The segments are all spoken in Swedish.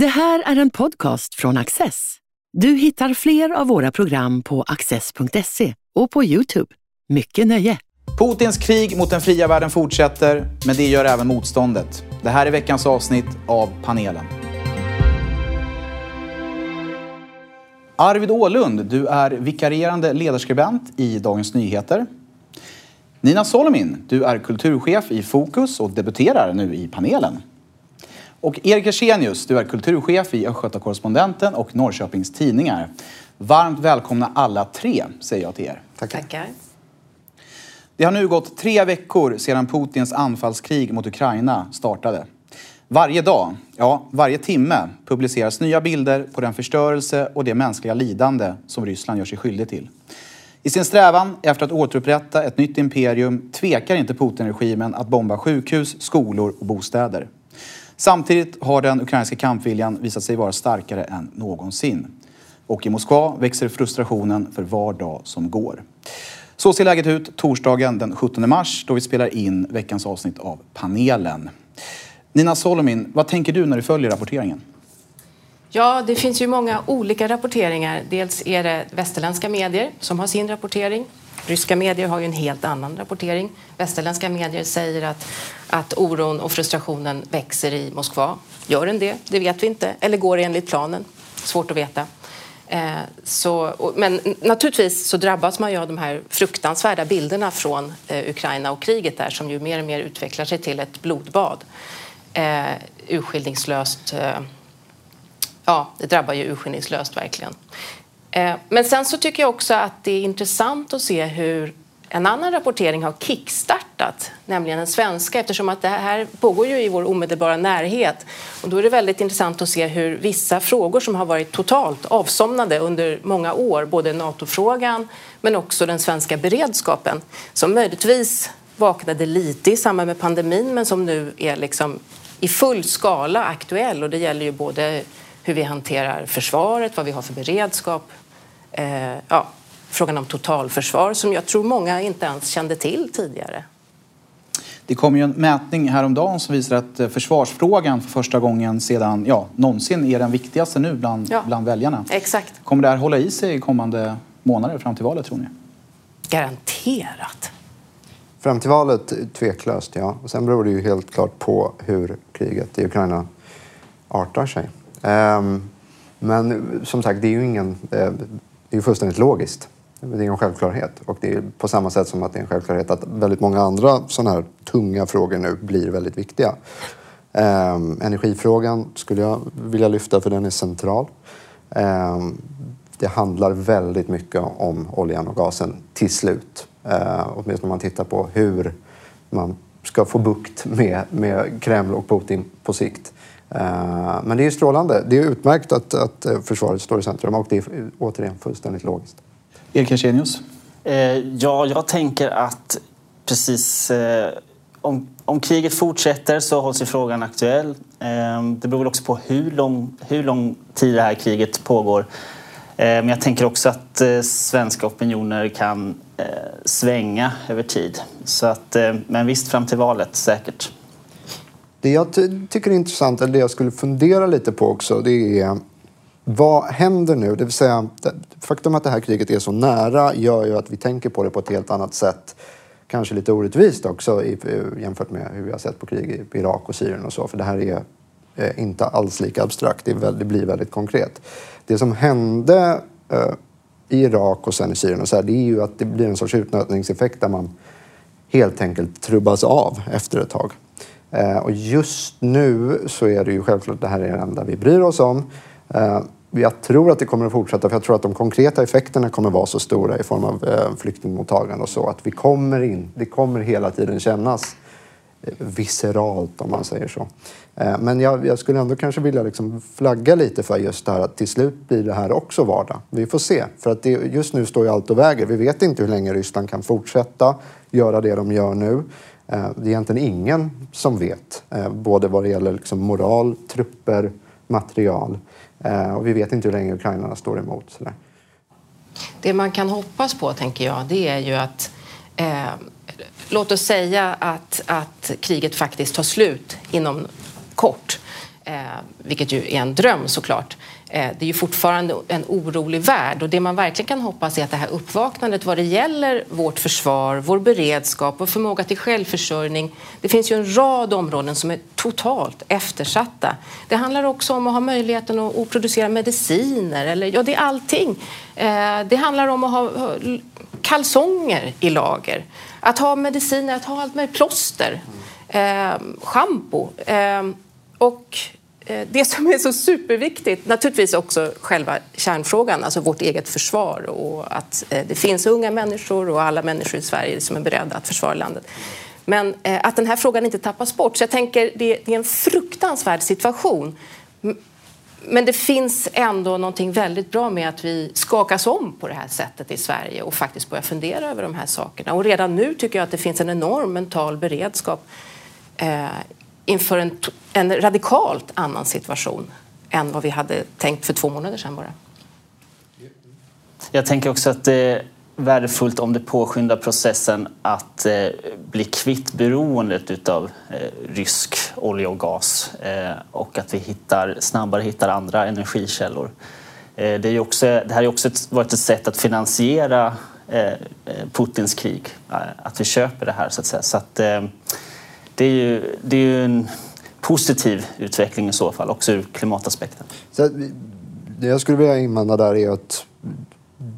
Det här är en podcast från Access. Du hittar fler av våra program på access.se och på Youtube. Mycket nöje! Putins krig mot den fria världen fortsätter, men det gör även motståndet. Det här är veckans avsnitt av panelen. Arvid Ålund, du är vikarierande ledarskribent i Dagens Nyheter. Nina Solomin, du är kulturchef i Fokus och debuterar nu i panelen. Och Erik Ersenius, du är kulturchef i Östgöta-Correspondenten och Norrköpings Tidningar. Varmt välkomna alla tre, säger jag till er. Tackar. Tackar. Det har nu gått tre veckor sedan Putins anfallskrig mot Ukraina startade. Varje dag, ja varje timme, publiceras nya bilder på den förstörelse och det mänskliga lidande som Ryssland gör sig skyldig till. I sin strävan efter att återupprätta ett nytt imperium tvekar inte Putin-regimen att bomba sjukhus, skolor och bostäder. Samtidigt har den ukrainska kampviljan visat sig vara starkare än någonsin. Och i Moskva växer frustrationen för var dag som går. Så ser läget ut torsdagen den 17 mars då vi spelar in veckans avsnitt av panelen. Nina Solomin, vad tänker du när du följer rapporteringen? Ja, det finns ju många olika rapporteringar. Dels är det västerländska medier som har sin rapportering. Ryska medier har ju en helt annan rapportering. Västerländska medier säger att, att oron och frustrationen växer i Moskva. Gör den det? Det vet vi inte. Eller går det enligt planen? Svårt att veta. Eh, så, men naturligtvis så drabbas man ju av de här fruktansvärda bilderna från eh, Ukraina och kriget där som ju mer och mer utvecklar sig till ett blodbad. Eh, urskillningslöst. Eh, ja, det drabbar ju urskillningslöst verkligen. Eh, men sen så tycker jag också att det är intressant att se hur en annan rapportering har kickstartat, nämligen den svenska eftersom att det här pågår ju i vår omedelbara närhet. Och då är det väldigt intressant att se hur vissa frågor som har varit totalt avsomnade under många år, både NATO-frågan men också den svenska beredskapen, som möjligtvis vaknade lite i samband med pandemin men som nu är liksom i full skala aktuell och det gäller ju både hur vi hanterar försvaret, vad vi har för beredskap, eh, ja, frågan om totalförsvar som jag tror många inte ens kände till tidigare. Det kom ju en mätning häromdagen som visar att eh, försvarsfrågan för första gången sedan ja, någonsin är den viktigaste nu bland, ja, bland väljarna. Exakt. Kommer det här hålla i sig kommande månader fram till valet tror ni? Garanterat. Fram till valet tveklöst, ja. Och sen beror det ju helt klart på hur kriget i Ukraina artar sig. Um, men som sagt, det är ju ingen, eh, det är fullständigt logiskt. Det är en självklarhet. Och det är på samma sätt som att det är en självklarhet att väldigt många andra sådana här tunga frågor nu blir väldigt viktiga. Ehm, energifrågan skulle jag vilja lyfta för den är central. Ehm, det handlar väldigt mycket om oljan och gasen till slut. Ehm, åtminstone om man tittar på hur man ska få bukt med, med Kreml och Putin på sikt. Uh, men det är strålande. Det är utmärkt att, att försvaret står i centrum och det är återigen fullständigt logiskt. Erik Ersenius? Eh, ja, jag tänker att precis eh, om, om kriget fortsätter så hålls ju frågan aktuell. Eh, det beror väl också på hur lång, hur lång tid det här kriget pågår. Eh, men jag tänker också att eh, svenska opinioner kan eh, svänga över tid. Så att, men visst, fram till valet säkert. Det jag tycker är intressant, eller det jag skulle fundera lite på också, det är vad händer nu? Det vill säga, faktum att det här kriget är så nära gör ju att vi tänker på det på ett helt annat sätt. Kanske lite orättvist också jämfört med hur vi har sett på krig i Irak och Syrien och så. För det här är inte alls lika abstrakt. Det, väldigt, det blir väldigt konkret. Det som hände eh, i Irak och sen i Syrien och så här, det är ju att det blir en sorts utnötningseffekt där man helt enkelt trubbas av efter ett tag. Eh, och just nu så är det ju självklart att det här är det enda vi bryr oss om. Eh, jag tror att det kommer att fortsätta för jag tror att de konkreta effekterna kommer att vara så stora i form av eh, flyktingmottagande och så att vi kommer in, det kommer hela tiden kännas eh, visceralt om man säger så. Eh, men jag, jag, skulle ändå kanske vilja liksom flagga lite för just det här att till slut blir det här också vardag. Vi får se. För att det, just nu står ju allt och väger. Vi vet inte hur länge Ryssland kan fortsätta göra det de gör nu. Eh, det är egentligen ingen som vet. Eh, både vad det gäller liksom moral, trupper, material. Eh, och vi vet inte hur länge ukrainarna står emot. Sådär. Det man kan hoppas på, tänker jag, det är ju att eh, låt oss säga att, att kriget faktiskt tar slut inom kort. eh, vilket ju är en dröm såklart. Eh, det är ju fortfarande en orolig värld och det man verkligen kan hoppas är att det här uppvaknandet vad det gäller vårt försvar, vår beredskap och förmåga till självförsörjning. Det finns ju en rad områden som är totalt eftersatta. Det handlar också om att ha möjligheten att, producera mediciner, eller ja, det är allting. Eh, det handlar om att ha kalsonger i lager, att ha mediciner, att ha allt med plåster, eh, schampo. Eh, och Eh, det som är så superviktigt, naturligtvis också själva kärnfrågan, alltså vårt eget försvar och att eh, det finns unga människor och alla människor i Sverige som är beredda att försvara landet. Men eh, att den här frågan inte tappas bort. Så jag tänker, det är en fruktansvärd situation. Men det finns ändå någonting väldigt bra med att vi skakas om på det här sättet i Sverige och faktiskt börjar fundera över de här sakerna. Och redan nu tycker jag att det finns en enorm mental beredskap inför en, en radikalt annan situation än vad vi hade tänkt för två månader sedan bara. Jag tänker också att det är värdefullt om det påskyndar processen att eh, bli kvitt beroendet av eh, rysk olja och gas eh, och att vi hittar, snabbare hittar andra energikällor. Eh, det, är också, det här har också ett, varit ett sätt att finansiera eh, eh, Putins krig, att vi köper det här så att säga. Så att, det är ju, det är ju en positiv utveckling i så fall, också ur klimataspekten. Så det jag skulle vilja invända där är att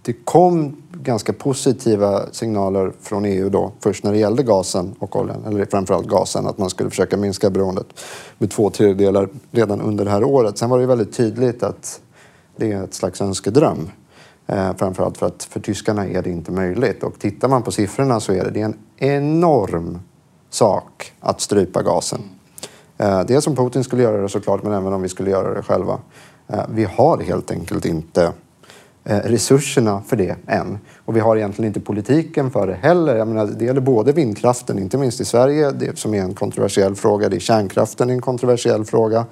det kom ganska positiva signaler från EU då, först när det gällde gasen och oljan, eller framförallt gasen, att man skulle försöka minska beroendet med två tredjedelar redan under det här året. Sen var det väldigt tydligt att det är ett slags önskedröm. Eh, framförallt för att för tyskarna är det inte möjligt. Och tittar man på siffrorna så är det, det är en enorm sak att strypa gasen. Eh, dels det som Putin skulle göra det såklart, men även om vi skulle göra det själva. Eh, vi har helt enkelt inte eh, resurserna för det än. Och vi har egentligen inte politiken för det heller. Jag menar, det gäller både vindkraften, inte minst i Sverige, det som är en kontroversiell fråga. Det är kärnkraften, en kontroversiell fråga.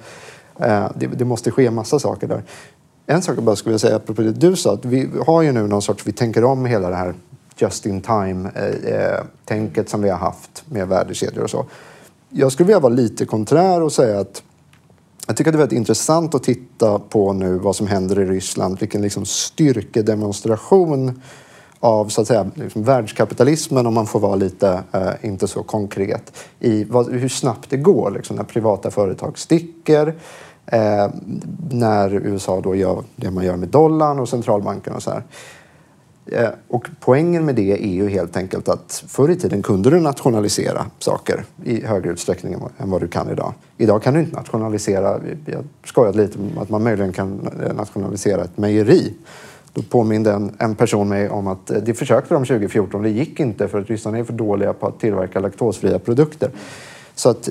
Det, det måste ske massa saker där. En sak jag bara skulle vilja säga apropå det du sa, att vi har ju nu någon sorts, vi tänker om hela det här just in time-tänket eh, eh, som vi har haft med värdekedjor och så. Jag skulle vilja vara lite konträr och säga att jag tycker att det är väldigt intressant att titta på nu vad som händer i Ryssland. Vilken liksom styrkedemonstration av så att säga, liksom världskapitalismen, om man får vara lite, eh, inte så konkret, i vad, hur snabbt det går liksom, när privata företag sticker. Eh, när USA då gör det man gör med dollarn och centralbanken och så här. Eh, och poängen med det är ju helt enkelt att förr i tiden kunde du nationalisera saker i högre utsträckning än vad du kan idag. Idag kan du inte nationalisera, jag skojade lite om att man möjligen kan eh, nationalisera ett mejeri. Då påminde en, en person mig om att eh, det försökte de 2014, det gick inte för att ryssarna är för dåliga på att tillverka laktosfria produkter. Så att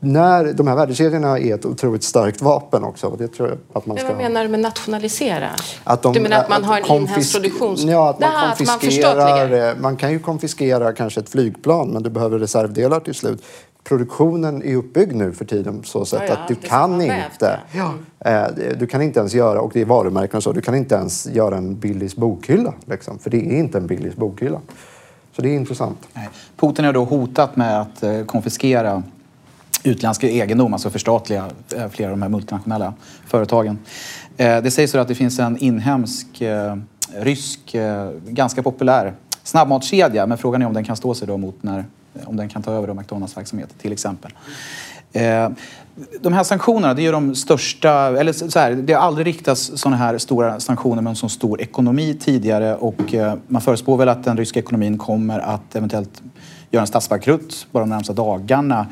när de här värdekedjorna är ett otroligt starkt vapen också. det tror jag att man ska... Vad menar du med nationalisera? Att de, du menar att man har en inhemsk produktion? Ja, att man Aha, konfiskerar. man, man kan ju konfiskera kanske ett flygplan, men du behöver reservdelar till slut produktionen är uppbyggd nu för tiden så sätt ja, ja, att du kan inte. Ja. Mm. Du kan inte ens göra, och det är varumärken och så, du kan inte ens göra en Billys bokhylla. Liksom, för det är inte en Billys bokhylla. Så det är intressant. Nej. Putin har då hotat med att eh, konfiskera utländsk egendom, alltså förstatliga eh, flera av de här multinationella företagen. Eh, det sägs att det finns en inhemsk eh, rysk, ganska populär snabbmatskedja, men frågan är om den kan stå sig då mot när, om den kan ta över McDonalds verksamhet till exempel. De här sanktionerna, det är de största, eller så här, det har aldrig riktats sådana här stora sanktioner med en så stor ekonomi tidigare och man förespår väl att den ryska ekonomin kommer att eventuellt göra en statsbankrutt bara de närmsta dagarna.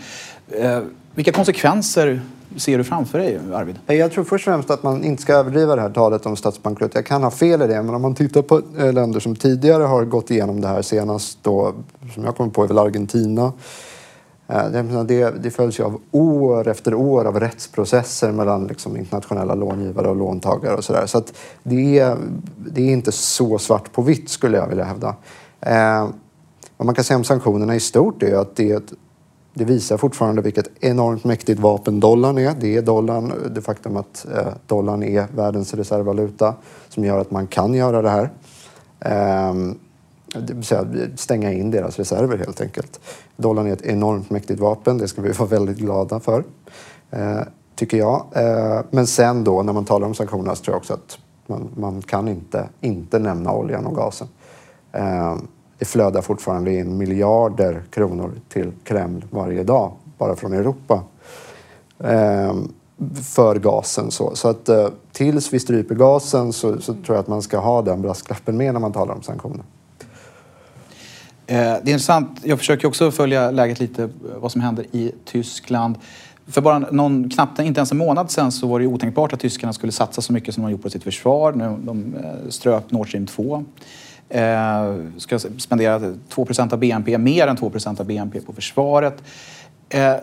Eh, vilka konsekvenser ser du framför dig, Arvid? Eh, jag tror först och främst att man inte ska överdriva det här talet om statsbankrutt. Jag kan ha fel i det, men om man tittar på eh, länder som tidigare har gått igenom det här senast då, som jag kommer på är väl Argentina. Eh, det, det följs ju av år efter år av rättsprocesser mellan liksom internationella långivare och låntagare och sådär. Så att det, är, det är inte så svart på vitt skulle jag vilja hävda. Eh, vad man kan säga om sanktionerna i stort är att det är ett det visar fortfarande vilket enormt mäktigt vapen dollarn är. Det är dollarn, det faktum att eh, dollarn är världens reservvaluta som gör att man kan göra det här. Ehm, det vill säga stänga in deras reserver helt enkelt. Dollarn är ett enormt mäktigt vapen, det ska vi vara väldigt glada för. Eh, tycker jag. Eh, men sen då när man talar om sanktionerna så tror jag också att man, man kan inte inte nämna oljan och gasen. Ehm, det flödar fortfarande in miljarder kronor till Kreml varje dag, bara från Europa, eh, för gasen. Så, så att eh, tills vi stryper gasen så, så tror jag att man ska ha den brasklappen med när man talar om sanktioner. Eh, det är intressant. Jag försöker också följa läget lite, eh, vad som händer i Tyskland. För bara någon, knappt, inte ens en månad sen så var det otänkbart att tyskarna skulle satsa så mycket som de gjort på sitt försvar. Nu, de ströp Nord Stream 2. Eh, ska spendera 2% av BNP, mer än 2% av BNP på försvaret. Eh,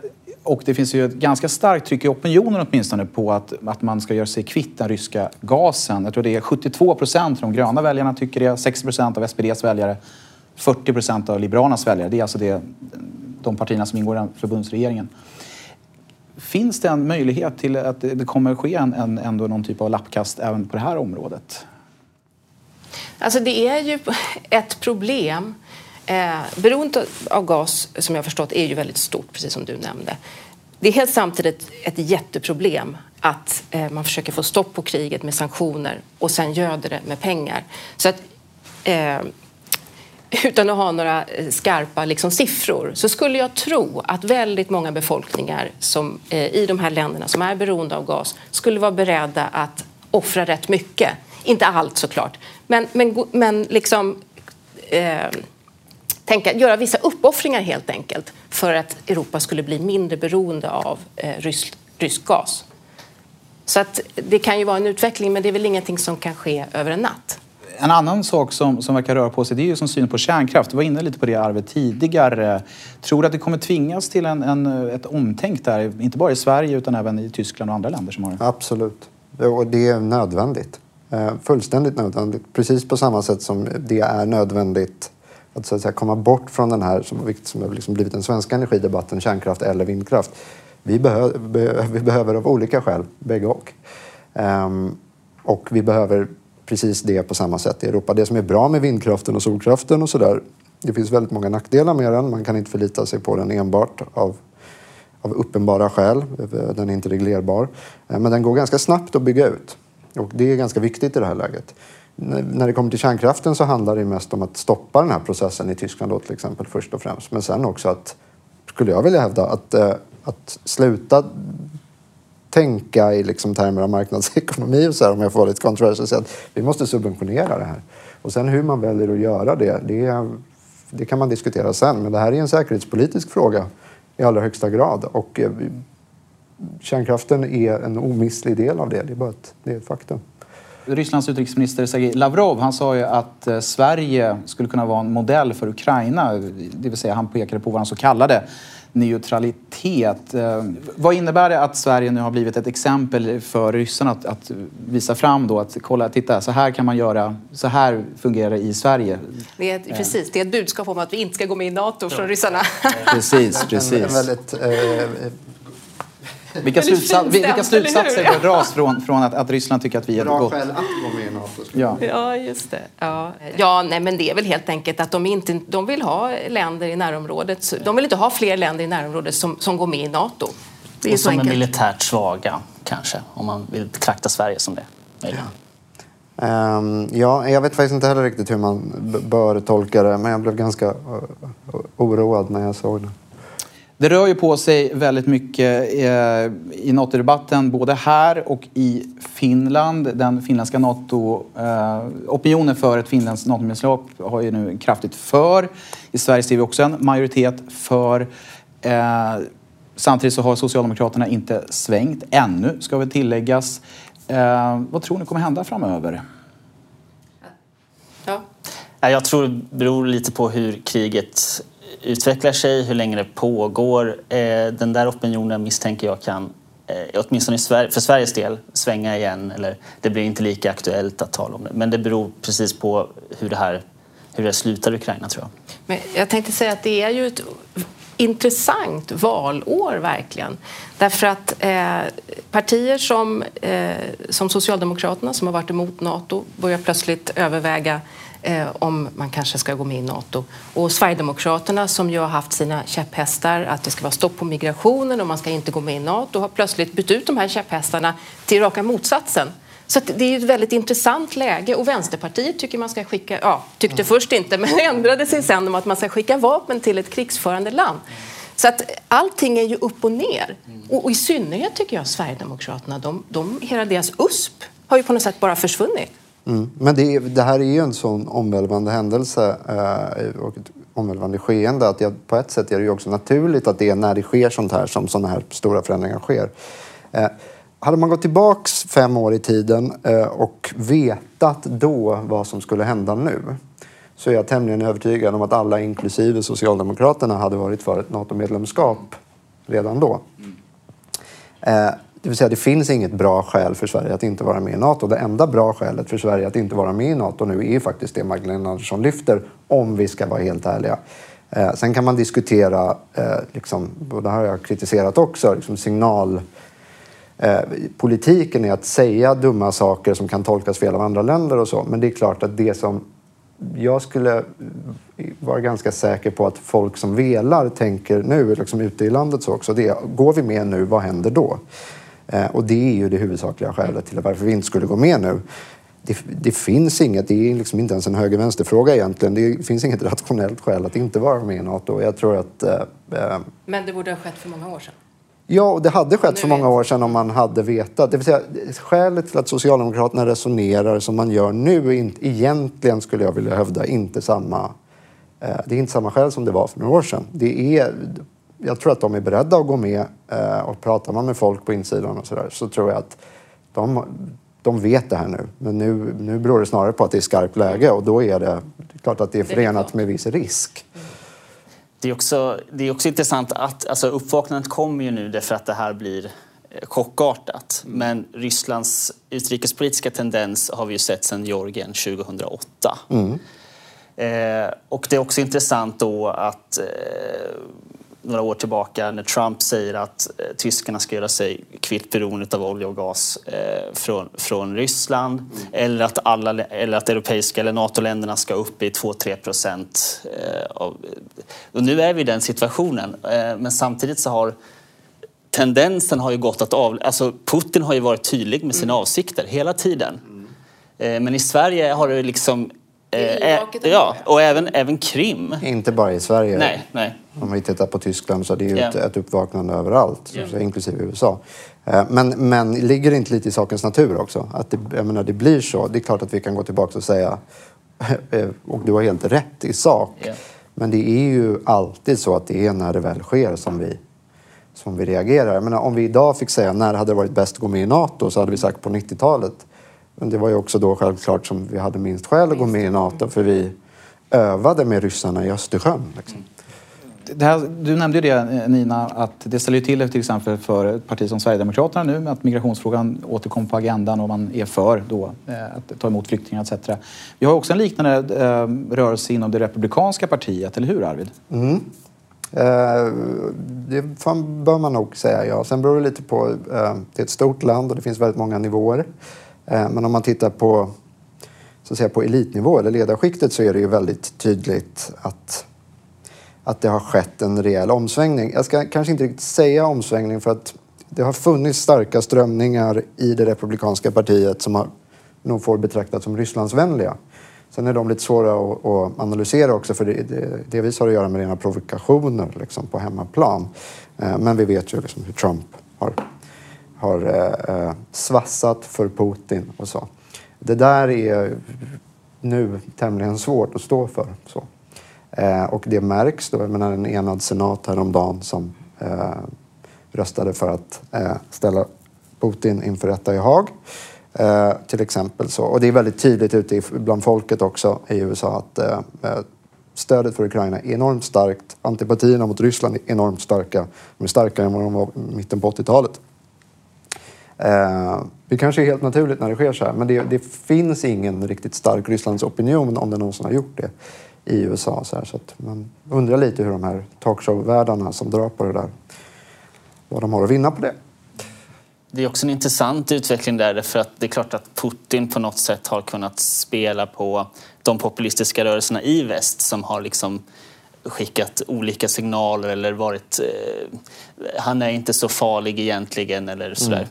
och det finns ju ett ganska starkt tryck i opinionen åtminstone på att, att man ska göra sig kvitt den ryska gasen. Jag tror det är 72 procent av de gröna väljarna tycker det, 60 procent av SPDs väljare, 40 procent av Liberalernas väljare. Det är alltså det, de partierna som ingår i förbundsregeringen. Finns det en möjlighet till att det kommer ske en, en, ändå någon typ av lappkast även på det här området? Alltså det är ju ett problem. Eh, beroendet av gas, som jag förstått, är ju väldigt stort, precis som du nämnde. Det är helt samtidigt ett jätteproblem att eh, man försöker få stopp på kriget med sanktioner och sen göder det med pengar. Så att, eh, utan att ha några eh, skarpa liksom, siffror så skulle jag tro att väldigt många befolkningar som, eh, i de här länderna som är beroende av gas skulle vara beredda att offra rätt mycket. Inte allt såklart, men, men, men liksom, eh, tänka, göra vissa uppoffringar helt enkelt för att Europa skulle bli mindre beroende av eh, rysk, rysk gas. Så att det kan ju vara en utveckling, men det är väl ingenting som kan ske över en natt. En annan sak som, som verkar röra på sig det är ju som syn på kärnkraft. Du var inne lite på det arvet tidigare. Tror du att det kommer tvingas till en, en, ett omtänk där? Inte bara i Sverige utan även i Tyskland och andra länder som har det? Absolut. Och det är nödvändigt. Eh, fullständigt nödvändigt. Precis på samma sätt som det är nödvändigt att, så att säga, komma bort från den här som, som har liksom blivit den svenska energidebatten, kärnkraft eller vindkraft. Vi, behö, be, vi behöver av olika skäl, bägge och. Um, och vi behöver precis det på samma sätt i Europa. Det som är bra med vindkraften och solkraften och sådär, det finns väldigt många nackdelar med den. Man kan inte förlita sig på den enbart av, av uppenbara skäl. Den är inte reglerbar. Eh, men den går ganska snabbt att bygga ut. Och det är ganska viktigt i det här läget. När det kommer till kärnkraften så handlar det mest om att stoppa den här processen i Tyskland då till exempel först och främst. Men sen också att, skulle jag vilja hävda, att, eh, att sluta tänka i liksom termer av marknadsekonomi och så här, om jag får vara lite kontroversiell, att vi måste subventionera det här. Och sen hur man väljer att göra det, det, det kan man diskutera sen. Men det här är en säkerhetspolitisk fråga i allra högsta grad. Och eh, kärnkraften är en omistlig del av det. Det är bara ett, det är ett faktum. Rysslands utrikesminister Sergej Lavrov han sa ju att eh, Sverige skulle kunna vara en modell för Ukraina. Det vill säga han pekade på vad han så kallade neutralitet. Eh, vad innebär det att Sverige nu har blivit ett exempel för ryssarna att, att, visa fram då att kolla, titta så här kan man göra, så här fungerar det i Sverige. Det är, precis, det är ett budskap om att vi inte ska gå med i NATO från ryssarna. Precis, precis. En, en väldigt, eh, vilka, slutsats, vilka slutsatser bör dras från, från att, att Ryssland tycker att vi är Bra gott? skäl att gå med i NATO. Ja. ja, just det. Ja. ja, nej, men det är väl helt enkelt att de, inte, de vill ha länder i närområdet. De vill inte ha fler länder i närområdet som, som går med i NATO. Det är Och som är militärt svaga, kanske, om man vill betrakta Sverige som det. Ja. Um, ja, jag vet faktiskt inte heller riktigt hur man bör tolka det, men jag blev ganska oroad när jag såg det. Det rör ju på sig väldigt mycket eh, i NATO-debatten både här och i Finland. Den finländska NATO, eh, opinionen för ett finländskt NATO-medlemskap har ju nu kraftigt för. I Sverige ser vi också en majoritet för. Eh, samtidigt så har Socialdemokraterna inte svängt ännu, ska väl tilläggas. vad tror ni kommer hända framöver? Ja. Jag tror det beror lite på hur kriget utvecklar sig, hur länge det pågår. Eh, den där opinionen misstänker jag kan, eh, åtminstone för Sveriges del, svänga igen. Eller det blir inte lika aktuellt att tala om det. Men det beror precis på hur det här hur det slutar i Ukraina, tror jag. Men jag tänkte säga att det är ju ett intressant valår, verkligen. Därför att eh, partier som, eh, som Socialdemokraterna, som har varit emot Nato, börjar plötsligt överväga eh, om man kanske ska gå med i Nato. Och Sverigedemokraterna som ju har haft sina käpphästar att det ska vara stopp på migrationen och man ska inte gå med i Nato har plötsligt bytt ut de här käpphästarna till raka motsatsen. Så det är ett väldigt intressant läge och Vänsterpartiet tycker man ska skicka, ja, tyckte mm. först inte men ändrade sig sen om att man ska skicka vapen till ett krigsförande land. Så att allting är ju upp och ner. Och, och i synnerhet tycker jag Sverigedemokraterna, de, de, hela deras USP har ju på något sätt bara försvunnit. Mm. Men det, det, här är ju en sån omvälvande händelse eh, och ett omvälvande skeende att jag, på ett sätt är det ju också naturligt att det är när det sker sånt här som sådana här stora förändringar sker. Eh, hade man gått tillbaks fem år i tiden eh, och vetat då vad som skulle hända nu så är jag tämligen övertygad om att alla, inklusive Socialdemokraterna, hade varit för ett NATO-medlemskap redan då. Eh, det vill säga, det finns inget bra skäl för Sverige att inte vara med i NATO. Det enda bra skälet för Sverige att inte vara med i NATO nu är faktiskt det Magdalena Andersson lyfter, om vi ska vara helt ärliga. Eh, sen kan man diskutera, eh, liksom, och det har jag kritiserat också, liksom signal Eh, politiken är att säga dumma saker som kan tolkas fel av andra länder och så. Men det är klart att det som jag skulle vara ganska säker på att folk som velar tänker nu, liksom ute i landet så också, det är, går vi med nu, vad händer då? Eh, och det är ju det huvudsakliga skälet till varför vi inte skulle gå med nu. Det, det finns inget, det är liksom inte ens en höger-vänster-fråga egentligen. Det finns inget rationellt skäl att inte vara med i Nato. Jag tror att... Eh, eh Men det borde ha skett för många år sedan? Ja, och det hade skett för många år sedan om man hade vetat. Det vill säga, skälet till att Socialdemokraterna resonerar som man gör nu är inte, egentligen, skulle jag vilja hävda, inte samma... Eh, det är inte samma skäl som det var för några år sedan. Det är, jag tror att de är beredda att gå med eh, och pratar man med folk på insidan och så där, så tror jag att de, de vet det här nu. Men nu, nu beror det snarare på att det är skarpt läge och då är det, det är klart att det är förenat med viss risk. Det är också, det är också intressant att alltså uppvaknandet kommer ju nu därför att det här blir eh, chockartat. Mm. Men Rysslands utrikespolitiska tendens har vi ju sett sedan Georgien 2008. Mm. Eh, och det är också intressant då att eh, några år tillbaka när Trump säger att eh, tyskarna ska göra sig kvitt beroendet av olja och gas eh, från, från Ryssland mm. eller, att alla, eller att europeiska eller NATO-länderna ska upp i 2-3 procent. Eh, och nu är vi i den situationen, men samtidigt så har tendensen har ju gått att av... Alltså Putin har ju varit tydlig med sina mm. avsikter hela tiden. Men i Sverige har det liksom Eh, ja, och även, även Krim. Inte bara i Sverige. Nej, nej. Om vi tittar på Tyskland så är det ju yeah. ett, ett uppvaknande överallt, yeah. inklusive USA. Eh, men, men ligger det inte lite i sakens natur också? Att det, jag menar, det blir så. Det är klart att vi kan gå tillbaka och säga, och du har helt rätt i sak, yeah. men det är ju alltid så att det är när det väl sker som vi, som vi reagerar. Jag menar, om vi idag fick säga när det hade varit bäst att gå med i NATO så hade vi sagt på 90-talet. Men det var ju också då självklart som vi hade minst skäl att gå med i NATO för vi övade med ryssarna i Östersjön. Liksom. Här, du nämnde ju det Nina, att det ställer till det till exempel för ett parti som Sverigedemokraterna nu att migrationsfrågan återkommer på agendan och man är för då, eh, att ta emot flyktingar etc. Vi har också en liknande eh, rörelse inom det republikanska partiet, eller hur Arvid? Mm. Eh, det bör man nog säga, ja. Sen beror det lite på, eh, det är ett stort land och det finns väldigt många nivåer. Eh, men om man tittar på, så att säga, på elitnivå eller ledarskiktet så är det ju väldigt tydligt att, att det har skett en rejäl omsvängning. Jag ska kanske inte riktigt säga omsvängning för att det har funnits starka strömningar i det republikanska partiet som har, nog får betraktas som Rysslandsvänliga. Sen är de lite svåra att, att analysera också för det, det, delvis har att göra med rena provokationer liksom, på hemmaplan. Eh, men vi vet ju liksom hur Trump har har eh, eh, svassat för Putin och så. Det där är nu tämligen svårt att stå för. Så. Eh, och det märks då, jag menar en enad senat häromdagen som eh, röstade för att eh, ställa Putin inför rätta i Haag. Eh, till exempel så. Och det är väldigt tydligt ute bland folket också i USA att eh, eh stödet för Ukraina är enormt starkt. Antipatierna mot Ryssland är enormt starka. De är starkare än vad de var i mitten på 80-talet. Eh, det kanske är helt naturligt när det sker så här, men det, det finns ingen riktigt stark Rysslandsopinion om det någonsin har gjort det i USA. Så, här, så man undrar lite hur de här talkshow-värdarna som drar på det där, vad de har att vinna på det. Det är också en intressant utveckling där för att det är klart att Putin på något sätt har kunnat spela på de populistiska rörelserna i väst som har liksom skickat olika signaler eller varit... Eh, han är inte så farlig egentligen eller sådär. Mm.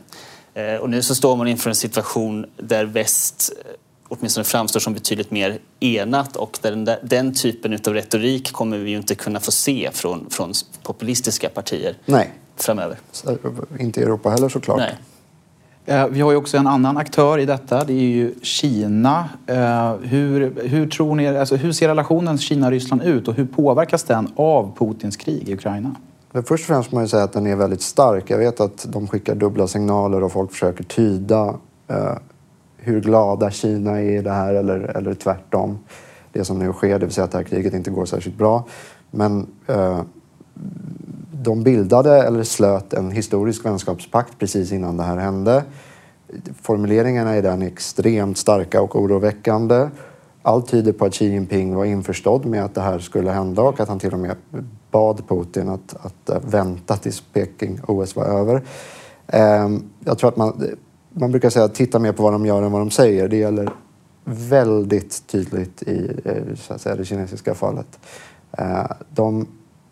Eh, och nu så står man inför en situation där väst eh, åtminstone framstår som betydligt mer enat och där den, där, den typen av retorik kommer vi ju inte kunna få se från, från populistiska partier Nej. framöver. Så, inte i Europa heller såklart. Nej. Eh, vi har ju också en annan aktör i detta, det är ju Kina. Hur, hur, tror ni, alltså hur ser relationen Kina-Ryssland ut och hur påverkas den av Putins krig i Ukraina? Men först och främst måste man ju säga att den är väldigt stark. Jag vet att de skickar dubbla signaler och folk försöker tyda eh, hur glada Kina är i det här eller, eller tvärtom. Det som nu sker, det vill säga att det här kriget inte går särskilt bra. Men eh, de bildade eller slöt en historisk vänskapspakt precis innan det här hände. Formuleringarna i den är extremt starka och oroväckande. Allt tyder på att Xi Jinping var införstådd med att det här skulle hända och att han till och med bad Putin att, att eh, vänta tills Peking-OS var över. Ehm, jag tror att man, man brukar säga att titta mer på vad de gör än vad de säger. Det gäller väldigt tydligt i eh, så att säga, det kinesiska fallet. Ehm, de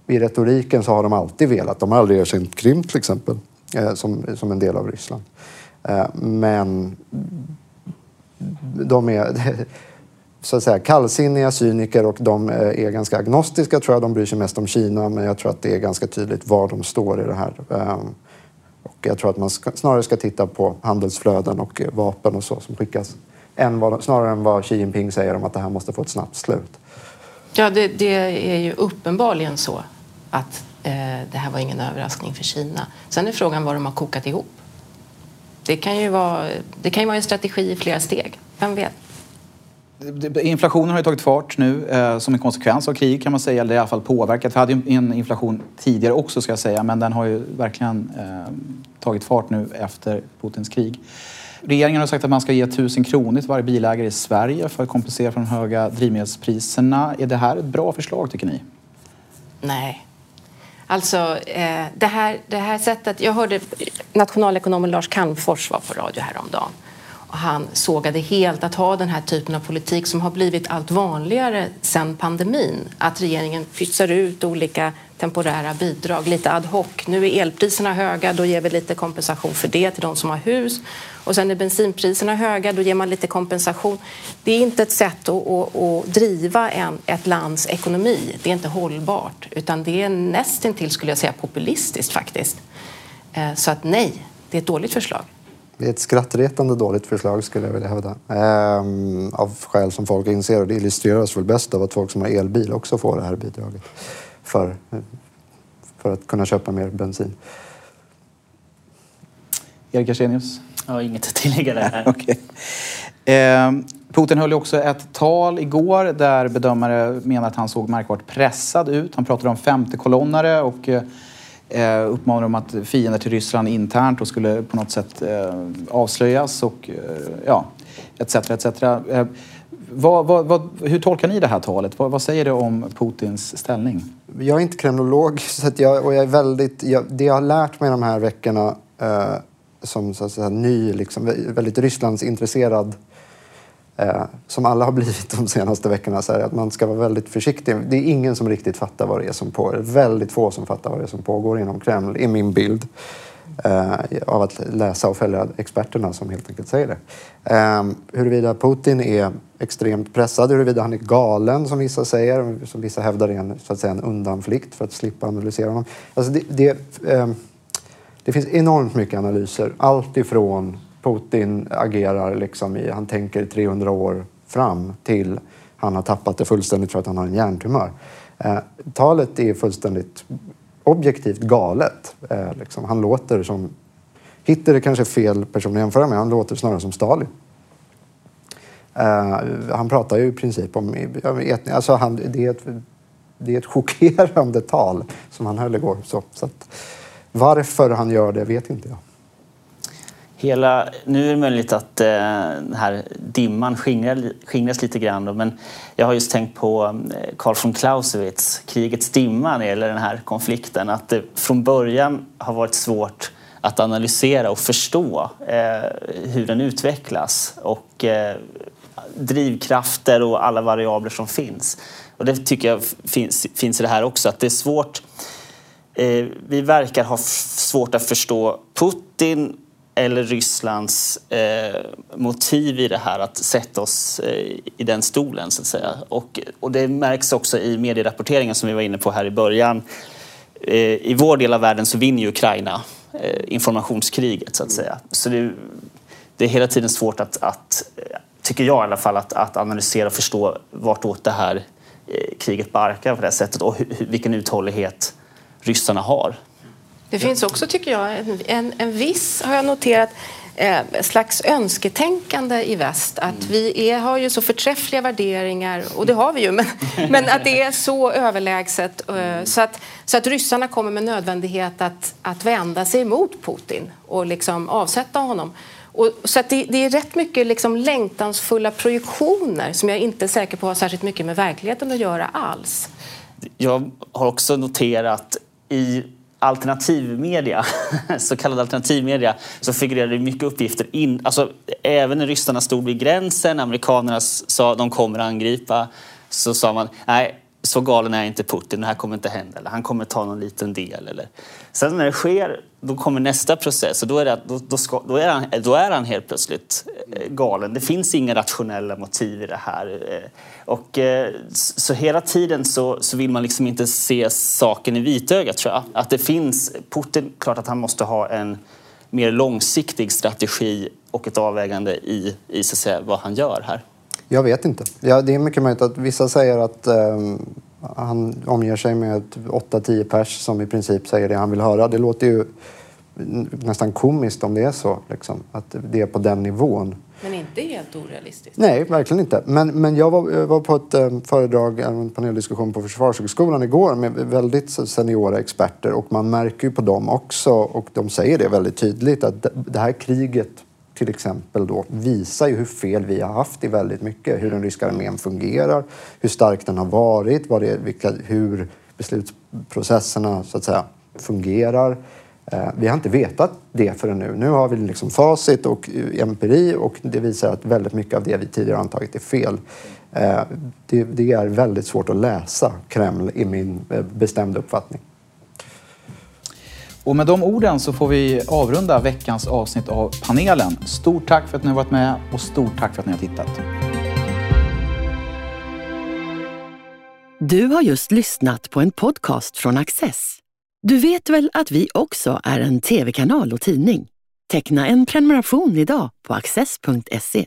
i retoriken så har de alltid velat, de har aldrig erkänt Krim till exempel, eh, som, som en del av Ryssland. Ehm, men de är så att säga kallsinniga cyniker och de eh, är ganska agnostiska tror jag. De bryr sig mest om Kina men jag tror att det är ganska tydligt var de står i det här. Ehm, och jag tror att man ska, snarare ska titta på handelsflöden och eh, vapen och så som skickas än vad, snarare än vad Xi Jinping säger om att det här måste få ett snabbt slut. Ja, det, det är ju uppenbarligen så att eh, det här var ingen överraskning för Kina. Sen är frågan vad de har kokat ihop. Det kan ju vara, det kan ju vara en strategi i flera steg. Vem vet? Inflationen har ju tagit fart nu eh, som en konsekvens av krig kan man säga, eller i alla fall påverkat. Vi hade ju en inflation tidigare också ska jag säga, men den har ju verkligen eh, tagit fart nu efter Putins krig. Regeringen har sagt att man ska ge 1000 kronor till varje bilägare i Sverige för att kompensera för de höga drivmedelspriserna. Är det här ett bra förslag tycker ni? Nej. Alltså, eh, det, här, det här sättet... Jag hörde nationalekonomen Lars Calmfors var på radio häromdagen. Han sågade helt att ha den här typen av politik som har blivit allt vanligare sedan pandemin. Att regeringen pytsar ut olika temporära bidrag lite ad hoc. Nu är elpriserna höga, då ger vi lite kompensation för det till de som har hus. Och sen är bensinpriserna höga, då ger man lite kompensation. Det är inte ett sätt att, att, att driva en, ett lands ekonomi. Det är inte hållbart, utan det är nästintill, skulle jag säga, populistiskt faktiskt. Eh, så att nej, det är ett dåligt förslag. Det är ett skrattretande dåligt förslag skulle jag vilja hävda. Ehm, av skäl som folk inser och det illustreras väl bäst av att folk som har elbil också får det här bidraget för, för att kunna köpa mer bensin. Erik Arsenius? Jag har inget att tillägga där. okay. eh, Putin höll också ett tal igår där bedömare menar att han såg märkbart pressad ut. Han pratade om femte kolonnare och eh, uppmanade om att fiender till Ryssland internt och skulle på något sätt eh, avslöjas och eh, ja, etc. etc. Eh, vad, vad, vad, hur tolkar ni det här talet? Vad, vad, säger det om Putins ställning? Jag är inte kriminolog så att jag, och jag är väldigt, jag, det jag har lärt mig de här veckorna eh, som så att säga, ny, liksom, väldigt Rysslandsintresserad eh, som alla har blivit de senaste veckorna, så att man ska vara väldigt försiktig. Det är ingen som riktigt fattar vad det är som pågår. Väldigt få som fattar vad det är som pågår inom Kreml, är min bild. Eh, av att läsa och följa experterna som helt enkelt säger det. Eh, huruvida Putin är extremt pressad, huruvida han är galen som vissa säger, som vissa hävdar är en, så att säga, en undanflykt för att slippa analysera honom. Alltså det, det, eh, det finns enormt mycket analyser. Allt ifrån Putin agerar liksom i, han tänker 300 år fram till han har tappat det fullständigt för att han har en hjärntumör. Eh, talet är fullständigt objektivt galet. Eh, liksom. Han låter som... Hitler är kanske fel person att jämföra med. Han låter snarare som Stalin. Eh, han pratar ju i princip om... Alltså han, det, är ett, det är ett chockerande tal som han höll igår. Så, så att, varför han gör det vet inte jag. Hela, nu är det möjligt att eh, den här dimman skingrar, skingras lite grann. men jag har just tänkt på eh, Karl von Clausewitz, krigets dimma när det gäller den här konflikten. Att det från början har varit svårt att analysera och förstå eh, hur den utvecklas och eh, drivkrafter och alla variabler som finns. Och det tycker jag finns, finns i det här också, att det är svårt. Eh, vi verkar ha svårt att förstå Putin eller Rysslands eh, motiv i det här att sätta oss eh, i den stolen så att säga. Och, och det märks också i medierapporteringen som vi var inne på här i början. Eh, I vår del av världen så vinner ju Ukraina eh, informationskriget så att säga. Så det, det, är hela tiden svårt att, att, tycker jag i alla fall, att, att analysera och förstå vartåt det här eh, kriget barkar på det här sättet och hur, vilken uthållighet ryssarna har. Det finns också, tycker jag, en, en, en viss, har jag noterat, eh, slags önsketänkande i väst. Att mm. vi är, har ju så förträffliga värderingar, och det har vi ju, men, men att det är så överlägset eh, så, att, så att ryssarna kommer med nödvändighet att, att vända sig emot Putin och liksom avsätta honom. Och, så att det, det, är rätt mycket liksom längtansfulla projektioner som jag inte är säker på har särskilt mycket med verkligheten att göra alls. Jag har också noterat i alternativmedia, så kallad alternativmedia, så figurerade mycket uppgifter in. Alltså, även när ryssarna stod vid gränsen, amerikanerna sa att de kommer att angripa, så sa man nej, så galen är inte Putin, det här kommer inte hända, eller han kommer ta någon liten del. Eller. Sen när det sker, då kommer nästa process och då är, det, då, då, ska, då är, han, då är han helt plötsligt eh, galen. Det finns inga rationella motiv i det här. Eh, och, eh, så hela tiden så, så vill man liksom inte se saken i vitögat tror jag. Att det finns, Putin, klart att han måste ha en mer långsiktig strategi och ett avvägande i, i så att säga, vad han gör här. Jag vet inte. Ja, det är mycket möjligt att vissa säger att um, han omger sig med 8-10 pers som i princip säger det han vill höra. Det låter ju nästan komiskt om det är så. Liksom, att det är på den nivån. Men inte helt orealistiskt? Nej, verkligen inte. Men, men jag, var, jag var på ett um, föredrag, en paneldiskussion på Försvarshögskolan igår med väldigt seniora experter och man märker ju på dem också, och de säger det väldigt tydligt, att det här kriget till exempel då visar ju hur fel vi har haft i väldigt mycket. Hur den ryska armén fungerar, hur stark den har varit, vad det, vilka, hur beslutsprocesserna så att säga, fungerar. Eh, vi har inte vetat det förrän nu. Nu har vi liksom facit och eh, empiri och det visar att väldigt mycket av det vi tidigare antagit är fel. Eh, det, det är väldigt svårt att läsa Kreml i min eh, bestämda uppfattning. Och med de orden så får vi avrunda veckans avsnitt av panelen. Stort tack för att ni har varit med och stort tack för att ni har tittat. Du har just lyssnat på en podcast från Access. Du vet väl att vi också är en tv-kanal och tidning? Teckna en prenumeration idag på access.se.